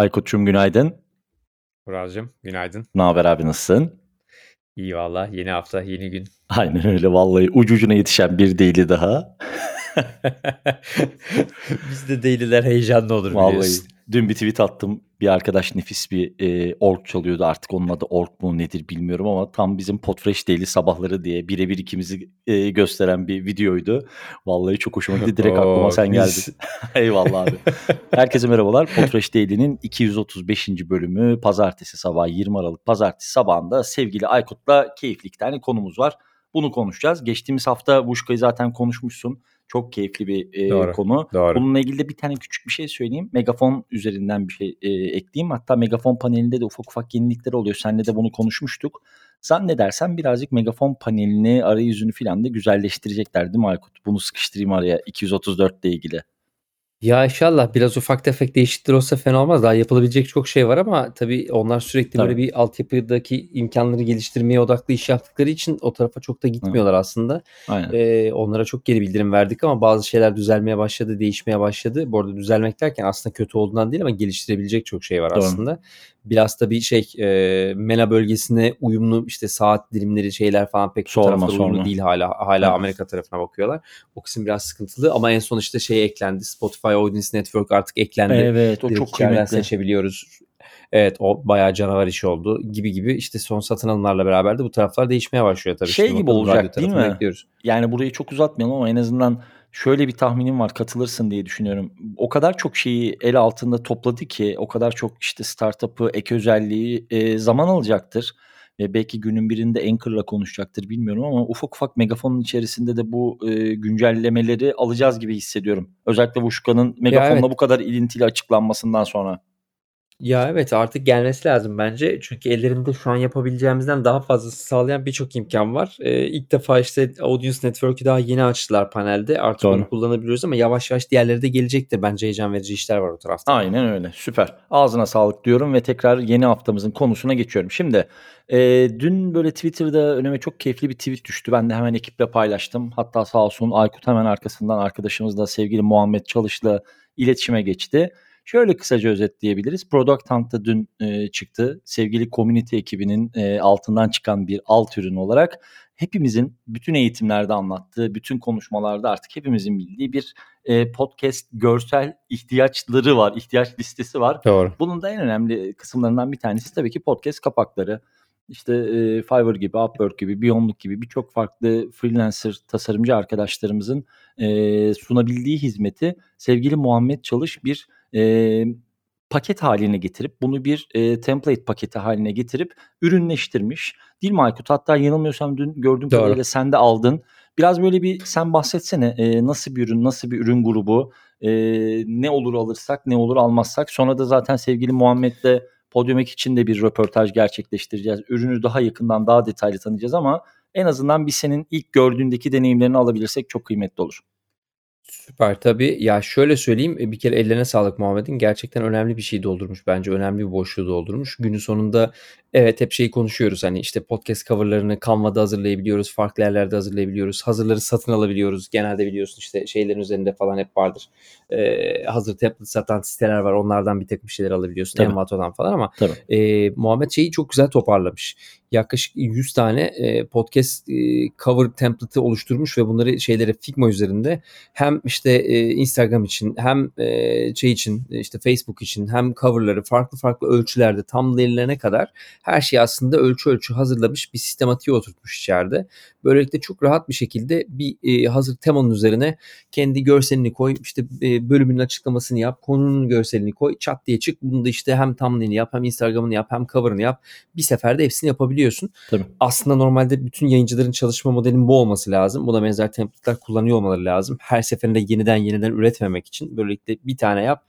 Aykut'cum günaydın. Buracığım günaydın. Ne haber abi nasılsın? İyi valla yeni hafta yeni gün. Aynen öyle vallahi ucucuna yetişen bir değili daha. Bizde daily'ler heyecanlı olur Vallahi biliyorsun. Dün bir tweet attım. Bir arkadaş nefis bir e, org çalıyordu. Artık onun adı org mu nedir bilmiyorum ama tam bizim Podfresh Daily sabahları diye birebir ikimizi e, gösteren bir videoydu. Vallahi çok hoşuma gitti. Direkt aklıma Oo, sen geldin. Eyvallah abi. Herkese merhabalar. Podfresh Daily'nin 235. bölümü pazartesi sabahı 20 Aralık pazartesi sabahında sevgili Aykut'la keyifli iki tane konumuz var. Bunu konuşacağız. Geçtiğimiz hafta Vuşka'yı zaten konuşmuşsun. Çok keyifli bir e, Doğru. konu. Doğru. Bununla ilgili de bir tane küçük bir şey söyleyeyim. Megafon üzerinden bir şey e, ekleyeyim. Hatta Megafon panelinde de ufak ufak yenilikler oluyor. Seninle de bunu konuşmuştuk. Zannedersem birazcık Megafon panelini, arayüzünü falan da güzelleştirecekler değil mi Aykut? Bunu sıkıştırayım araya 234 ile ilgili. Ya inşallah biraz ufak tefek değişiklikler olsa fena olmaz. Daha yapılabilecek çok şey var ama tabii onlar sürekli Tabii. böyle bir altyapıdaki imkanları geliştirmeye odaklı iş yaptıkları için o tarafa çok da gitmiyorlar aslında. Aynen. Ee, onlara çok geri bildirim verdik ama bazı şeyler düzelmeye başladı, değişmeye başladı. Bu arada düzelmek derken aslında kötü olduğundan değil ama geliştirebilecek çok şey var Doğru. aslında. Biraz tabii şey e, MENA bölgesine uyumlu işte saat dilimleri şeyler falan pek Sorma, tarafta uyumlu sorma. değil hala. Hala Evet. Amerika tarafına bakıyorlar. O kısım biraz sıkıntılı ama en son işte şey eklendi. Spotify Audience Network artık eklendi. Evet o Direkt çok kıymetli. seçebiliyoruz. Evet o bayağı canavar işi oldu gibi gibi işte son satın alımlarla beraber de bu taraflar değişmeye başlıyor tabii. Şey Şimdi gibi olacak değil mi? Bekliyoruz. Yani burayı çok uzatmayalım ama en azından şöyle bir tahminim var katılırsın diye düşünüyorum. O kadar çok şeyi el altında topladı ki o kadar çok işte startup'ı, ek özelliği e, zaman alacaktır. Ve belki günün birinde Anchor'la konuşacaktır bilmiyorum ama ufak ufak megafonun içerisinde de bu e, güncellemeleri alacağız gibi hissediyorum. Özellikle Vuşka'nın megafonla evet. bu kadar ilintili açıklanmasından sonra. Ya evet artık gelmesi lazım bence. Çünkü ellerinde şu an yapabileceğimizden daha fazlası sağlayan birçok imkan var. Ee, ilk defa işte Audience Network'ü daha yeni açtılar panelde. Artık Doğru. onu kullanabiliyoruz ama yavaş yavaş diğerleri de gelecektir. Bence heyecan verici işler var o tarafta. Aynen öyle. Süper. Ağzına sağlık diyorum ve tekrar yeni haftamızın konusuna geçiyorum. Şimdi e, dün böyle Twitter'da önüme çok keyifli bir tweet düştü. Ben de hemen ekiple paylaştım. Hatta sağ olsun Aykut hemen arkasından arkadaşımız da sevgili Muhammed Çalış'la iletişime geçti. Şöyle kısaca özetleyebiliriz. Product Hunt'ta dün e, çıktı. Sevgili community ekibinin e, altından çıkan bir alt ürün olarak hepimizin bütün eğitimlerde anlattığı, bütün konuşmalarda artık hepimizin bildiği bir e, podcast görsel ihtiyaçları var, ihtiyaç listesi var. Doğru. Bunun da en önemli kısımlarından bir tanesi tabii ki podcast kapakları. İşte e, Fiverr gibi, Upwork gibi, Beyondluk gibi birçok farklı freelancer tasarımcı arkadaşlarımızın e, sunabildiği hizmeti sevgili Muhammed Çalış bir e, paket haline getirip bunu bir e, template paketi haline getirip ürünleştirmiş. Değil mi Aykut? Hatta yanılmıyorsam dün gördüğüm Doğru. kadarıyla sen de aldın. Biraz böyle bir sen bahsetsene e, nasıl bir ürün, nasıl bir ürün grubu, e, ne olur alırsak, ne olur almazsak. Sonra da zaten sevgili Muhammed'le Podium Ek için de bir röportaj gerçekleştireceğiz. Ürünü daha yakından, daha detaylı tanıyacağız ama en azından bir senin ilk gördüğündeki deneyimlerini alabilirsek çok kıymetli olur. Süper tabii. Ya şöyle söyleyeyim e, bir kere ellerine sağlık Muhammed'in. Gerçekten önemli bir şey doldurmuş bence. Önemli bir boşluğu doldurmuş. Günün sonunda evet hep şeyi konuşuyoruz. Hani işte podcast coverlarını Canva'da hazırlayabiliyoruz. Farklı yerlerde hazırlayabiliyoruz. Hazırları satın alabiliyoruz. Genelde biliyorsun işte şeylerin üzerinde falan hep vardır. Ee, hazır template satan siteler var. Onlardan bir takım şeyler alabiliyorsun. Tabii. Envato'dan falan ama Tabii. Muhammed şeyi çok güzel toparlamış. Yaklaşık 100 tane e, podcast e, cover template'ı oluşturmuş ve bunları şeylere Figma üzerinde hem işte e, Instagram için hem e, şey için işte Facebook için hem coverları farklı farklı ölçülerde tam derinlerine kadar her şeyi aslında ölçü ölçü hazırlamış bir sistematiğe oturtmuş içeride. Böylelikle çok rahat bir şekilde bir e, hazır temanın üzerine kendi görselini koy, işte e, bölümün açıklamasını yap, konunun görselini koy, çat diye çık. Bunu da işte hem thumbnail'ini yap, hem Instagram'ını yap, hem cover'ını yap. Bir seferde hepsini yapabiliyorsun. Tabii. Aslında normalde bütün yayıncıların çalışma modelinin bu olması lazım. Buna benzer template'ler kullanıyor olmaları lazım. Her seferinde yeniden yeniden üretmemek için. Böylelikle bir tane yap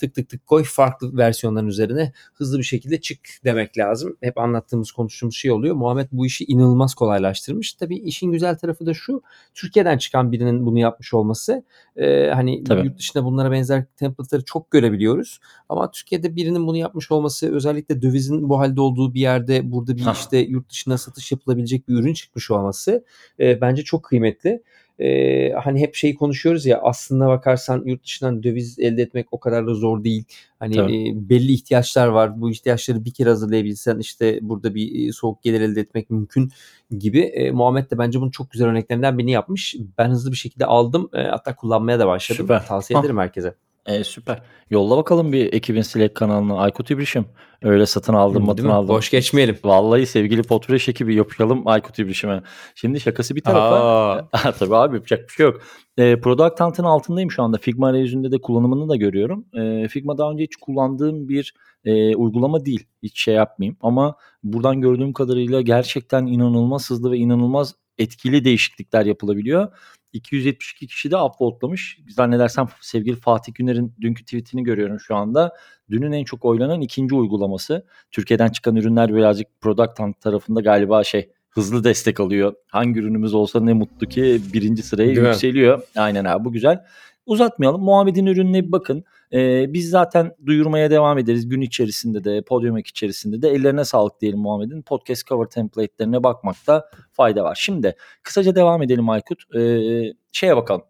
tık tık tık koy farklı versiyonların üzerine hızlı bir şekilde çık demek lazım. Hep anlattığımız konuştuğumuz şey oluyor. Muhammed bu işi inanılmaz kolaylaştırmış. Tabii işin güzel tarafı da şu. Türkiye'den çıkan birinin bunu yapmış olması. Ee, hani Tabii. yurt dışında bunlara benzer template'ları çok görebiliyoruz. Ama Türkiye'de birinin bunu yapmış olması özellikle dövizin bu halde olduğu bir yerde burada bir işte yurt dışına satış yapılabilecek bir ürün çıkmış olması e, bence çok kıymetli. E, hani hep şey konuşuyoruz ya aslında bakarsan yurt dışından döviz elde etmek o kadar da zor değil. Hani e, belli ihtiyaçlar var. Bu ihtiyaçları bir kere hazırlayabilsen işte burada bir soğuk gelir elde etmek mümkün gibi. E, Muhammed de bence bunun çok güzel örneklerinden birini yapmış. Ben hızlı bir şekilde aldım. E, hatta kullanmaya da başladım. Süper. Tavsiye ederim herkese. E, süper. Yolla bakalım bir ekibin Slack kanalına. Aykut İbrişim. Öyle satın aldım, matın aldım. Boş geçmeyelim. Vallahi sevgili Potreş ekibi yapalım Aykut İbrişim'e. Şimdi şakası bir tarafa. Tabii abi yapacak bir şey yok. E, Product Hunt'ın altındayım şu anda. Figma arayüzünde de kullanımını da görüyorum. E, Figma daha önce hiç kullandığım bir e, uygulama değil. Hiç şey yapmayayım. Ama buradan gördüğüm kadarıyla gerçekten inanılmaz hızlı ve inanılmaz etkili değişiklikler yapılabiliyor. 272 kişi de upvote'lamış. Zannedersem sevgili Fatih Güner'in dünkü tweetini görüyorum şu anda. Dünün en çok oylanan ikinci uygulaması. Türkiye'den çıkan ürünler birazcık Product Hunt tarafında galiba şey hızlı destek alıyor. Hangi ürünümüz olsa ne mutlu ki birinci sıraya Değil yükseliyor. Mi? Aynen abi bu güzel. Uzatmayalım. Muhammed'in ürününe bir bakın. Ee, biz zaten duyurmaya devam ederiz. Gün içerisinde de, Podiumek içerisinde de ellerine sağlık diyelim Muhammed'in. Podcast cover template'lerine bakmakta fayda var. Şimdi kısaca devam edelim Aykut. Ee, şeye bakalım.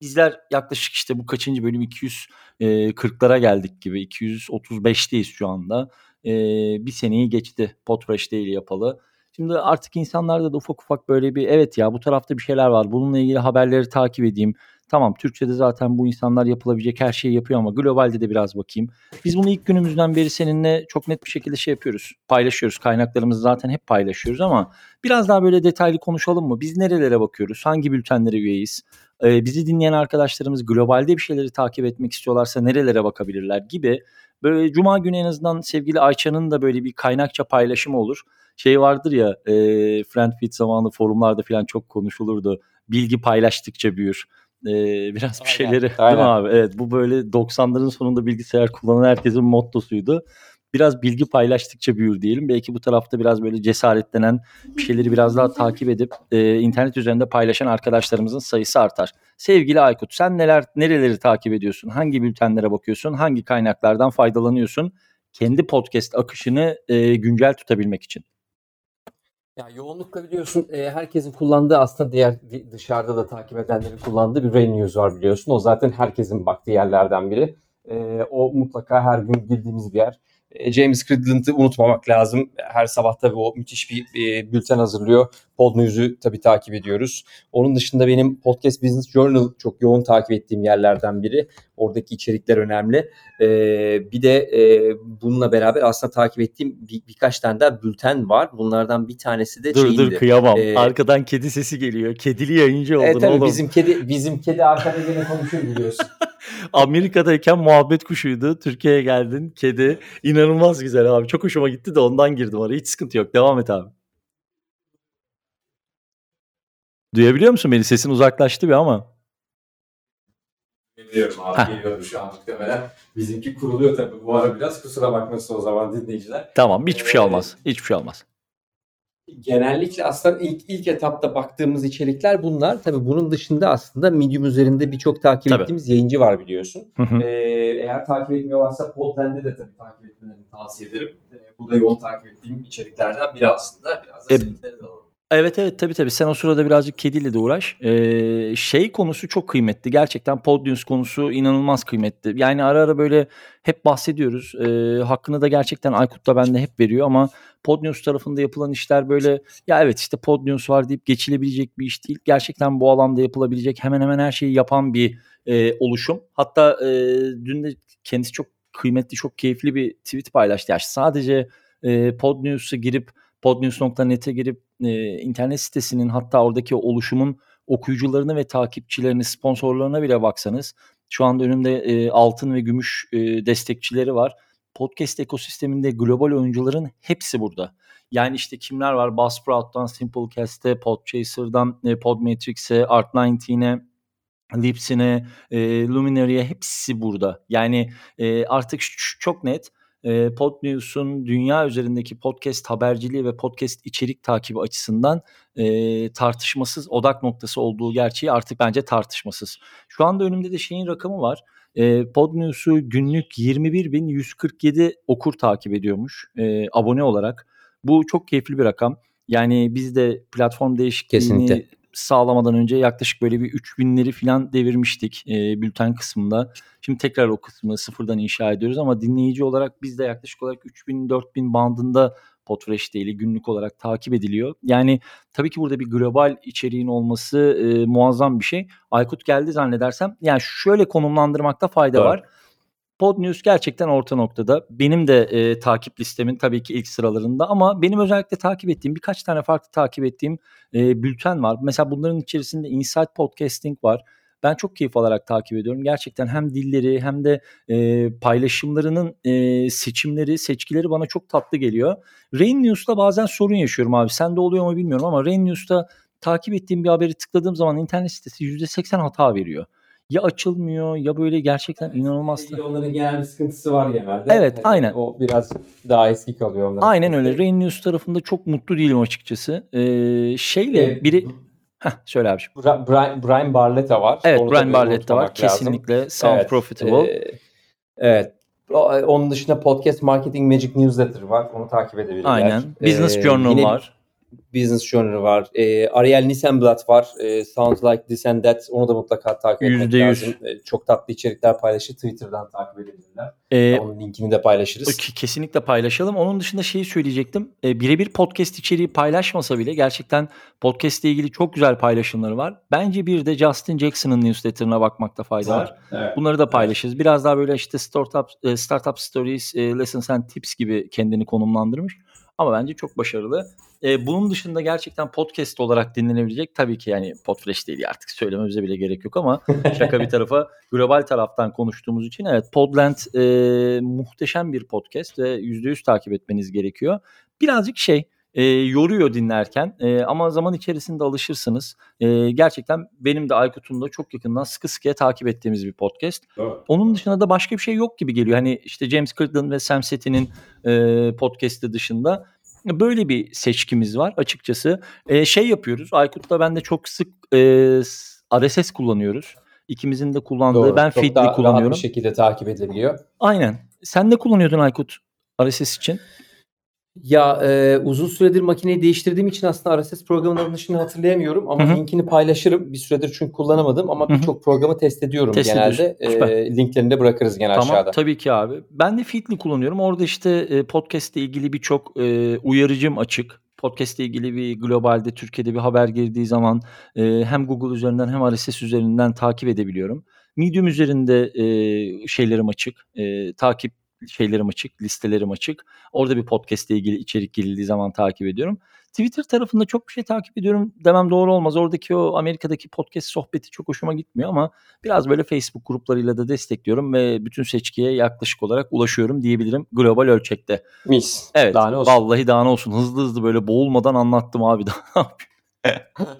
Bizler yaklaşık işte bu kaçıncı bölüm 240'lara geldik gibi. 235'teyiz şu anda. Ee, bir seneyi geçti Podfresh değil yapalı. Şimdi artık insanlarda da ufak ufak böyle bir evet ya bu tarafta bir şeyler var. Bununla ilgili haberleri takip edeyim. Tamam Türkçe'de zaten bu insanlar yapılabilecek her şeyi yapıyor ama globalde de biraz bakayım. Biz bunu ilk günümüzden beri seninle çok net bir şekilde şey yapıyoruz. Paylaşıyoruz. Kaynaklarımızı zaten hep paylaşıyoruz ama biraz daha böyle detaylı konuşalım mı? Biz nerelere bakıyoruz? Hangi bültenlere üyeyiz? Ee, bizi dinleyen arkadaşlarımız globalde bir şeyleri takip etmek istiyorlarsa nerelere bakabilirler gibi. Böyle cuma günü en azından sevgili Ayça'nın da böyle bir kaynakça paylaşımı olur. Şey vardır ya e, Friendfeed zamanı forumlarda falan çok konuşulurdu. Bilgi paylaştıkça büyür e, biraz bir şeyleri aynen, değil mi abi? Evet bu böyle 90'ların sonunda bilgisayar kullanan herkesin mottosuydu. Biraz bilgi paylaştıkça büyür diyelim. Belki bu tarafta biraz böyle cesaretlenen bir şeyleri biraz daha takip edip e, internet üzerinde paylaşan arkadaşlarımızın sayısı artar. Sevgili Aykut sen neler nereleri takip ediyorsun? Hangi bültenlere bakıyorsun? Hangi kaynaklardan faydalanıyorsun? Kendi podcast akışını e, güncel tutabilmek için. Ya yoğunlukla biliyorsun e, herkesin kullandığı aslında diğer dışarıda da takip edenlerin kullandığı bir Rain News var biliyorsun. O zaten herkesin baktığı yerlerden biri. E, o mutlaka her gün girdiğimiz bir yer. E, James Cridland'ı unutmamak lazım. Her sabah tabii o müthiş bir e, bülten hazırlıyor. Pod News'ü tabii takip ediyoruz. Onun dışında benim Podcast Business Journal çok yoğun takip ettiğim yerlerden biri. Oradaki içerikler önemli. E, bir de e, bununla beraber aslında takip ettiğim bir, birkaç tane daha bülten var. Bunlardan bir tanesi de dur, şeyindi. Dur dur kıyamam. Ee, Arkadan kedi sesi geliyor. Kedili yayıncı oldun evet, tabii, oğlum. Bizim kedi, bizim kedi arkada yine konuşuyor biliyorsun. Amerika'dayken muhabbet kuşuydu. Türkiye'ye geldin. Kedi. İnanılmaz güzel abi. Çok hoşuma gitti de ondan girdim oraya. Hiç sıkıntı yok. Devam et abi. Duyabiliyor musun beni? Sesin uzaklaştı bir ama. Biliyorum abi geliyordu şu an muhtemelen. Bizimki kuruluyor tabii bu ara biraz. Kusura bakmasın o zaman dinleyiciler. Tamam hiçbir şey olmaz. Hiçbir şey olmaz genellikle aslında ilk ilk etapta baktığımız içerikler bunlar. Tabii bunun dışında aslında Medium üzerinde birçok takip tabii. ettiğimiz yayıncı var biliyorsun. Hı hı. Ee, eğer takip etmiyorlarsa Podland'de de tabii takip etmelerini tavsiye ederim. Ee, bu da yoğun takip ettiğim içeriklerden biri aslında. Biraz da e, Evet evet tabii tabii sen o sırada birazcık kediyle de uğraş. Ee, şey konusu çok kıymetli. Gerçekten Podiums konusu inanılmaz kıymetli. Yani ara ara böyle hep bahsediyoruz. Ee, hakkını da gerçekten Aykut da bende hep veriyor ama Podnews tarafında yapılan işler böyle ya evet işte Podnews var deyip geçilebilecek bir iş değil. Gerçekten bu alanda yapılabilecek hemen hemen her şeyi yapan bir e, oluşum. Hatta e, dün de kendisi çok kıymetli, çok keyifli bir tweet paylaştı. Yani sadece e, Podnews'a girip podnews.net'e girip e, internet sitesinin hatta oradaki oluşumun okuyucularını ve takipçilerini, sponsorlarına bile baksanız şu anda önümde e, altın ve gümüş e, destekçileri var. Podcast ekosisteminde global oyuncuların hepsi burada. Yani işte kimler var? Buzzsprout'tan, Simplecast'e, Podchaser'dan, e, Podmetrics'e, Art19'e, Lipsine, e, Luminary'e hepsi burada. Yani e, artık çok net e, Podnews'un dünya üzerindeki podcast haberciliği ve podcast içerik takibi açısından e, tartışmasız odak noktası olduğu gerçeği artık bence tartışmasız. Şu anda önümde de şeyin rakamı var. E, Podnews'u günlük 21.147 okur takip ediyormuş e, abone olarak. Bu çok keyifli bir rakam. Yani biz de platform değişikliğini Kesinlikle sağlamadan önce yaklaşık böyle bir 3000'leri falan devirmiştik e, bülten kısmında. Şimdi tekrar o kısmı sıfırdan inşa ediyoruz ama dinleyici olarak biz de yaklaşık olarak 3000-4000 bandında Podfresh Daily günlük olarak takip ediliyor. Yani tabii ki burada bir global içeriğin olması e, muazzam bir şey. Aykut geldi zannedersem. Yani şöyle konumlandırmakta fayda Doğru. var. Pod News gerçekten orta noktada. Benim de e, takip listemin tabii ki ilk sıralarında ama benim özellikle takip ettiğim birkaç tane farklı takip ettiğim e, bülten var. Mesela bunların içerisinde Inside Podcasting var. Ben çok keyif alarak takip ediyorum. Gerçekten hem dilleri hem de e, paylaşımlarının e, seçimleri, seçkileri bana çok tatlı geliyor. Rain News'ta bazen sorun yaşıyorum abi. Sende oluyor mu bilmiyorum ama Rain News'ta takip ettiğim bir haberi tıkladığım zaman internet sitesi %80 hata veriyor. Ya açılmıyor ya böyle gerçekten inanılmaz. Onların genel bir sıkıntısı var genelde. Evet, Hani aynen. O biraz daha eski kalıyor onların. Aynen öyle. Rain News tarafında çok mutlu değilim açıkçası. Ee, şeyle Ee, biri... Heh, söyle abiciğim. Brian, Brian Barletta var. Evet Onu Brian tabii Barlett de var. lazım. Kesinlikle sound Evet, profitable. e, evet. Onun dışında Podcast Marketing Magic Newsletter var. Onu takip edebilirler. Aynen. Business Ee, Journal yine var. Business Journal var. E, Ariel Nissenblatt var. E, Sounds Like This and That. Onu da mutlaka takip etmek Yüzde yüz. lazım. E, çok tatlı içerikler paylaşır. Twitter'dan takip edebilirler. Ee, Onun linkini de paylaşırız. Kesinlikle paylaşalım. Onun dışında şeyi söyleyecektim. E, birebir podcast içeriği paylaşmasa bile gerçekten podcast ile ilgili çok güzel paylaşımları var. Bence bir de Justin Jackson'ın newsletter'ına bakmakta fayda var. Evet. Bunları da paylaşırız. Biraz daha böyle işte startup e, startup stories, e, lessons and tips gibi kendini konumlandırmış. Ama bence çok başarılı. E, bunun dışında gerçekten podcast olarak dinlenebilecek tabii ki yani Podfresh değil artık söylememize bile gerek yok ama şaka bir tarafa global taraftan konuştuğumuz için evet Podland e, muhteşem bir podcast ve %100 takip etmeniz gerekiyor. Birazcık şey e, yoruyor dinlerken e, ama zaman içerisinde alışırsınız. E, gerçekten benim de Aykut'un da çok yakından sıkı sıkıya takip ettiğimiz bir podcast. Doğru. Onun dışında da başka bir şey yok gibi geliyor. Hani işte James Corden ve Sam Setti'nin e, podcast'i dışında böyle bir seçkimiz var açıkçası. E, şey yapıyoruz. Aykut'la ben de çok sık e, RSS kullanıyoruz. İkimizin de kullandığı. Doğru. Ben Feedly daha rahat kullanıyorum. bir şekilde takip edilebiliyor. Aynen. Sen ne kullanıyordun Aykut RSS için? Ya e, uzun süredir makineyi değiştirdiğim için aslında RSS programının adını şimdi hatırlayamıyorum ama Hı hı. linkini paylaşırım. Bir süredir çünkü kullanamadım ama birçok programı test ediyorum Test genelde. ediyorsun. Süper. E, linklerini de bırakırız gene Tamam aşağıda. tabii ki abi. Ben de Feedly kullanıyorum. Orada işte e, podcast ile ilgili birçok e, uyarıcım açık. Podcast ile ilgili bir globalde Türkiye'de bir haber girdiği zaman e, hem Google üzerinden hem RSS üzerinden takip edebiliyorum. Medium üzerinde e, şeylerim açık. E, takip şeylerim açık, listelerim açık. Orada bir podcast ile ilgili içerik girildiği zaman takip ediyorum. Twitter tarafında çok bir şey takip ediyorum demem doğru olmaz. Oradaki o Amerika'daki podcast sohbeti çok hoşuma gitmiyor ama biraz böyle Facebook gruplarıyla da destekliyorum ve bütün seçkiye yaklaşık olarak ulaşıyorum diyebilirim global ölçekte. Mis. Evet. Daha ne olsun. Vallahi daha ne olsun. Hızlı hızlı böyle boğulmadan anlattım abi daha ne yapayım.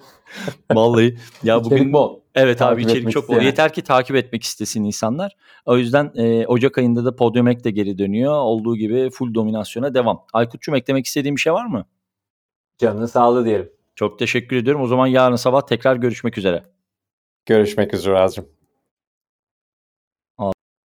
Vallahi ya bugün bol. Evet abi Takip içerik etmek çok bol. Yeter ki takip etmek istesin insanlar. O yüzden e, Ocak ayında da Podium Ek de geri dönüyor. Olduğu gibi full dominasyona devam. Aykut'cum eklemek istediğin bir şey var mı? Canını sağlığı diyelim. Çok teşekkür ediyorum. O zaman yarın sabah tekrar görüşmek üzere. Görüşmek üzere Azrım.